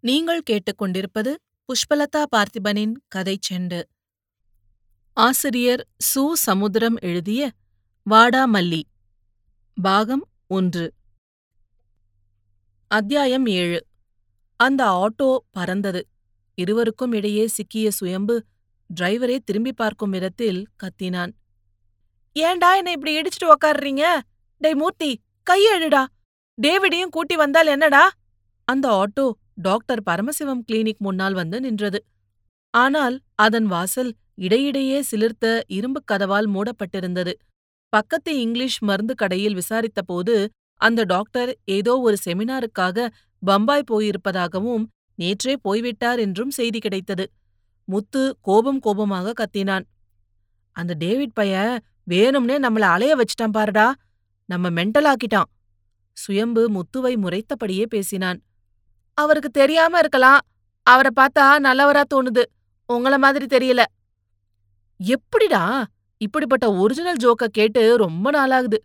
நீங்கள் கேட்டுக்கொண்டிருப்பது புஷ்பலதா பார்த்திபனின் கதை செண்டு. ஆசிரியர் சு. சமுத்திரம் எழுதிய வாடாமல்லி பாகம் ஒன்று. அத்தியாயம் ஏழு. அந்த ஆட்டோ பறந்தது. இருவருக்கும் இடையே சிக்கிய சுயம்பு டிரைவரே திரும்பி பார்க்கும் விதத்தில் கத்தினான். ஏன்டா என்னை இப்படி இடிச்சிட்டு உக்காடுறீங்க டேய் மூர்த்தி கையெழுடா டேவிடையும் கூட்டி வந்தால் என்னடா? அந்த ஆட்டோ டாக்டர் பரமசிவம் கிளினிக் முன்னால் வந்து நின்றது. ஆனால் அதன் வாசல் இடையிடையே சிலிர்த்த இரும்புக் கதவால் மூடப்பட்டிருந்தது. பக்கத்து இங்கிலீஷ் மருந்து கடையில் விசாரித்தபோது அந்த டாக்டர் ஏதோ ஒரு செமினாருக்காக பம்பாய் போயிருப்பதாகவும் நேற்றே போய்விட்டார் என்றும் செய்தி கிடைத்தது. முத்து கோபம் கோபமாக கத்தினான். அந்த டேவிட் பைய வேணும்னே நம்மள அலைய வச்சிட்டான் பாருடா. நம்ம மென்டலாக்கிட்டான் சுயம்பு முத்துவை முறைத்தபடியே பேசினான். அவருக்கு தெரியாம இருக்கலாம். அவரை பார்த்தா நல்லவரா தோணுது. உங்கள மாதிரி தெரியல. எப்படிடா? இப்படிப்பட்ட ஒரிஜினல் ஜோக்க கேட்டு ரொம்ப நாளாகுது.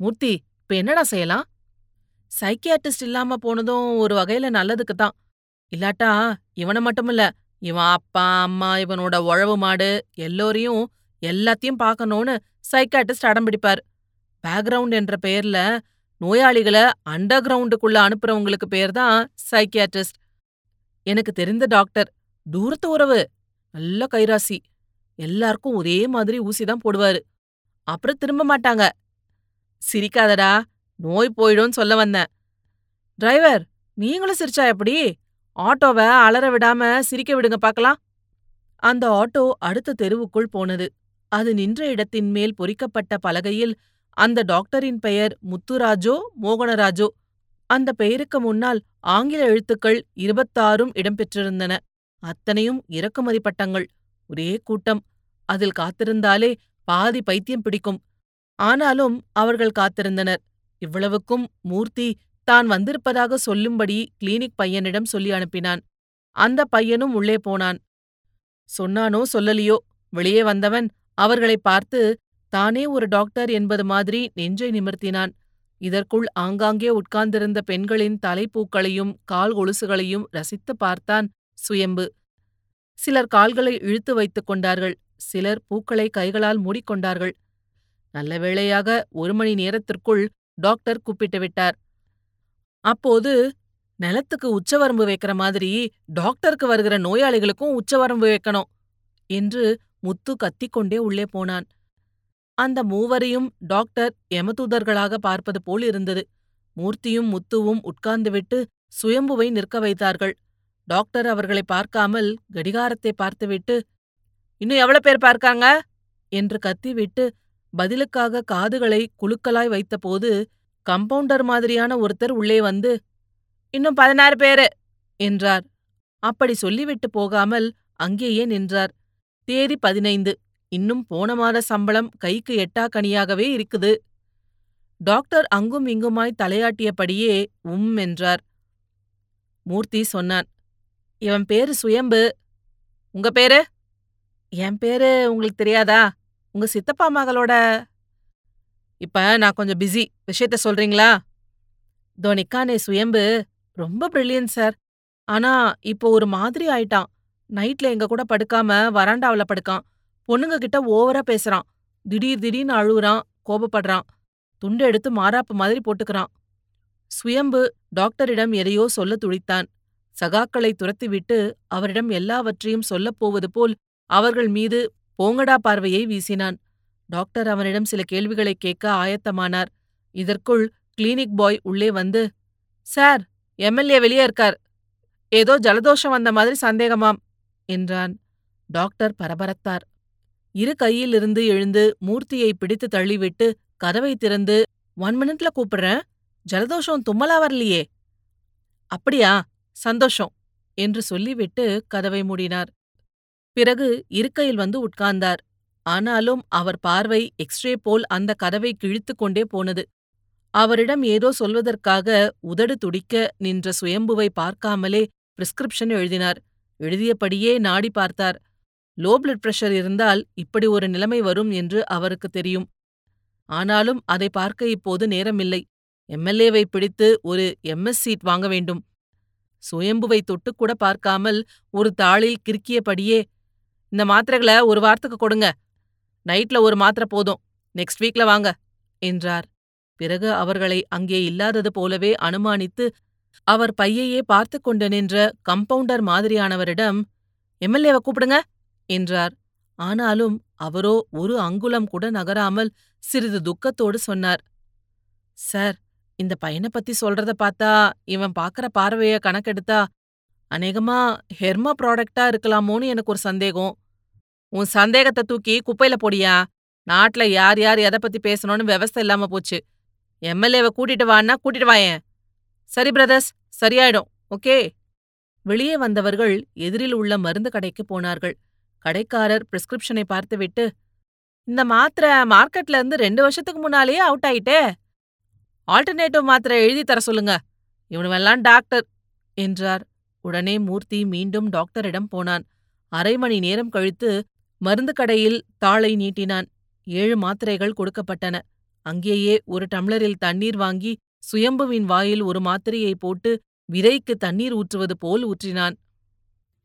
மூர்த்தி இப்ப என்னடா செய்யலாம்? சைக்கியாட்டிஸ்ட் இல்லாம போனதும் ஒரு வகையில நல்லதுக்கு தான். இல்லாட்டா இவனை மட்டுமில்ல இவன் அப்பா அம்மா இவனோட உழவு மாடு எல்லோரையும் எல்லாத்தையும் பார்க்கணும்னு சைக்காட்டிஸ்ட் அடம்பிடிப்பார் பேக்ரவுண்ட் என்ற பெயர்ல நோயாளிகளை அண்டர் கிரவுண்டுக்குள்ள அனுப்புறவங்களுக்கு பேர் தான் சைக்கியாட்ரிஸ்ட் எனக்கு தெரிந்த டாக்டர் தூரத்து உறவு நல்ல கைராசி எல்லாருக்கும் ஒரே மாதிரி ஊசி தான் போடுவாரு. அப்புறம் திரும்ப மாட்டாங்க. சிரிக்காதடா நோய் போயிடும்னு சொல்ல வந்தேன். டிரைவர் நீங்களும் சிரிச்சா எப்படி? ஆட்டோவை அலற விடாம சிரிக்க விடுங்க பார்க்கலாம். அந்த ஆட்டோ அடுத்த தெருவுக்குள் போனது. அது நின்ற இடத்தின் மேல் பொறிக்கப்பட்ட பலகையில் அந்த டாக்டரின் பெயர் முத்துராஜோ மோகனராஜோ. அந்த பெயருக்கு முன்னால் ஆங்கில எழுத்துக்கள் இருபத்தாறும் இடம்பெற்றிருந்தன. அத்தனையும் இறக்குமதி பட்டங்கள். ஒரே கூட்டம். அதில் காத்திருந்தாலே பாதி பைத்தியம் பிடிக்கும். ஆனாலும் அவர்கள் காத்திருந்தனர். இவ்வளவுக்கும் மூர்த்தி தான் வந்திருப்பதாக சொல்லும்படி கிளினிக் பையனிடம் சொல்லி அனுப்பினான். அந்த பையனும் உள்ளே போனான். சொன்னானோ சொல்லலியோ? வெளியே வந்தவன் அவர்களை பார்த்து தானே ஒரு டாக்டர் என்பது மாதிரி நெஞ்சை நிமிர்த்தினான். இதற்குள் ஆங்காங்கே உட்கார்ந்திருந்த பெண்களின் தலைப்பூக்களையும் கால் கொலுசுகளையும் ரசித்து பார்த்தான் சுயம்பு. சிலர் கால்களை இழுத்து வைத்துக் கொண்டார்கள் சிலர் பூக்களை கைகளால் மூடிக்கொண்டார்கள். நல்ல வேளையாக ஒரு மணி நேரத்திற்குள் டாக்டர் கூப்பிட்டு விட்டார். அப்போது நிலத்துக்கு உச்சவரம்பு வைக்கிற மாதிரி டாக்டருக்கு வருகிற நோயாளிகளுக்கும் உச்சவரம்பு வைக்கணும் என்று முத்து கத்திக்கொண்டே உள்ளே போனான். அந்த மூவரையும் டாக்டர் எமதூதர்களாக பார்ப்பது போல் இருந்தது. மூர்த்தியும் முத்துவும் உட்கார்ந்துவிட்டு சுயம்புவை நிற்க வைத்தார்கள். டாக்டர் அவர்களை பார்க்காமல் கடிகாரத்தை பார்த்துவிட்டு இன்னும் எவ்வளவு பேர் பார்க்காங்க? என்று கத்திவிட்டு பதிலுக்காக காதுகளை குழுக்களாய் வைத்தபோது கம்பவுண்டர் மாதிரியான ஒருத்தர் உள்ளே வந்து இன்னும் பதினாறு பேரு! என்றார். அப்படி சொல்லிவிட்டு போகாமல் அங்கேயே நின்றார். தேதி பதினைந்து. இன்னும் போன மாத சம்பளம் கைக்கு எட்டா கனியாகவே இருக்குது. டாக்டர் அங்கும் இங்குமாய் தலையாட்டியபடியே உம் என்றார். மூர்த்தி சொன்னான் இவன் பேரு சுயம்பு. உங்க பேரு? என் பேரு உங்களுக்கு தெரியாதா? உங்க சித்தப்பா மகளோட. இப்ப நான் கொஞ்சம் பிஸி. விஷயத்த சொல்றீங்களா? தோனிக்கானே சுயம்பு. ரொம்ப பிரில்லியன் சார் ஆனா இப்போ ஒரு மாதிரி ஆயிட்டான். நைட்ல எங்க கூட படுக்காம வராண்டாவுல படுக்கான். பொண்ணுங்க கிட்ட ஓவரா பேசுறான். திடீர் திடீர்னு அழுகுறான் கோபப்படுறான். துண்டு எடுத்து மாறாப்பு மாதிரி போட்டுக்கிறான். சுயம்பு டாக்டரிடம் எதையோ சொல்ல துடித்தான். சகாக்களை துரத்திவிட்டு அவரிடம் எல்லாவற்றையும் சொல்லப் போவது போல் அவர்கள் மீது போங்கடா பார்வையை வீசினான். டாக்டர் அவனிடம் சில கேள்விகளை கேட்க ஆயத்தமானார். இதற்குள் கிளினிக் பாய் உள்ளே வந்து சார் எம்எல்ஏ வெளியே இருக்கார். ஏதோ ஜலதோஷம் வந்த மாதிரி சந்தேகமாம் என்றான். டாக்டர் பரபரத்தார். இரு கையிலிருந்து எழுந்து மூர்த்தியை பிடித்து தள்ளிவிட்டு கதவை திறந்து ஒன் மினிட்ல கூப்பிடுறேன். ஜலதோஷம் தும்மலா வரலையே. அப்படியா? சந்தோஷம் என்று சொல்லிவிட்டு கதவை மூடினார். பிறகு இருக்கையில் வந்து உட்கார்ந்தார். ஆனாலும் அவர் பார்வை எக்ஸ்ரே போல் அந்த கதவை கிழித்துக் கொண்டே போனது. அவரிடம் ஏதோ சொல்வதற்காக உதடு துடிக்க நின்ற சுயம்புவை பார்க்காமலே பிரிஸ்கிரிப்ஷன் எழுதினார். எழுதியபடியே நாடி பார்த்தார். லோ பிளட் பிரஷர் இருந்தால் இப்படி ஒரு நிலைமை வரும் என்று அவருக்கு தெரியும். ஆனாலும் அதை பார்க்க இப்போது நேரமில்லை. எம்எல்ஏவை பிடித்து ஒரு எம்எஸ் சீட் வாங்க வேண்டும். சுயம்புவை தொட்டுக்கூட பார்க்காமல் ஒரு தாளில் கிறுக்கியபடியே இந்த மாத்திரைகளை ஒரு வாரத்துக்கு கொடுங்க. நைட்ல ஒரு மாத்திரை போதும். நெக்ஸ்ட் வீக்ல வாங்க. என்றார். பிறகு அவர்களை அங்கே இல்லாதது போலவே அனுமானித்து அவர் பையையே பார்த்து கொண்டு நின்ற கம்பவுண்டர் மாதிரியானவரிடம் எம்எல்ஏவை கூப்பிடுங்க. என்றார். ஆனாலும் அவரோ ஒரு அங்குலம் கூட நகராமல் சிறிது துக்கத்தோடு சொன்னார். சார் இந்த பையனை பத்தி சொல்றத பார்த்தா இவன் பார்க்கற பார்வைய கணக்கெடுத்தா அநேகமா ஹெர்மா ப்ராடக்டா இருக்கலாமோன்னு எனக்கு ஒரு சந்தேகம். உன் சந்தேகத்தை தூக்கி குப்பையில போடியா? நாட்டுல யார் யார் எதை பத்தி பேசணும்னு விவஸ்தை இல்லாம போச்சு. எம்எல்ஏவை கூட்டிட்டு வான்னா கூட்டிட்டு வாயேன் சரி பிரதர்ஸ் சரியாயிடும் ஓகே? வெளியே வந்தவர்கள் எதிரில் உள்ள மருந்து கடைக்கு போனார்கள். கடைக்காரர் பிரிஸ்கிரிப்ஷனை பார்த்துவிட்டு இந்த மாத்திரை மார்க்கெட்ல இருந்து ரெண்டு வருஷத்துக்கு முன்னாலேயே அவுட் ஆயிட்டே. ஆல்டர்னேட்டிவ் மாத்திரை எழுதி தர சொல்லுங்க. இவனுவெல்லாம் டாக்டர் என்றார். உடனே மூர்த்தி மீண்டும் டாக்டரிடம் போனான். அரை மணி நேரம் கழித்து மருந்து கடையில் தாளை நீட்டினான். ஏழு மாத்திரைகள் கொடுக்கப்பட்டன. அங்கேயே ஒரு டம்ளரில் தண்ணீர் வாங்கி சுயம்புவின் வாயில் ஒரு மாத்திரையை போட்டு விதைக்கு தண்ணீர் ஊற்றுவது போல் ஊற்றினான்.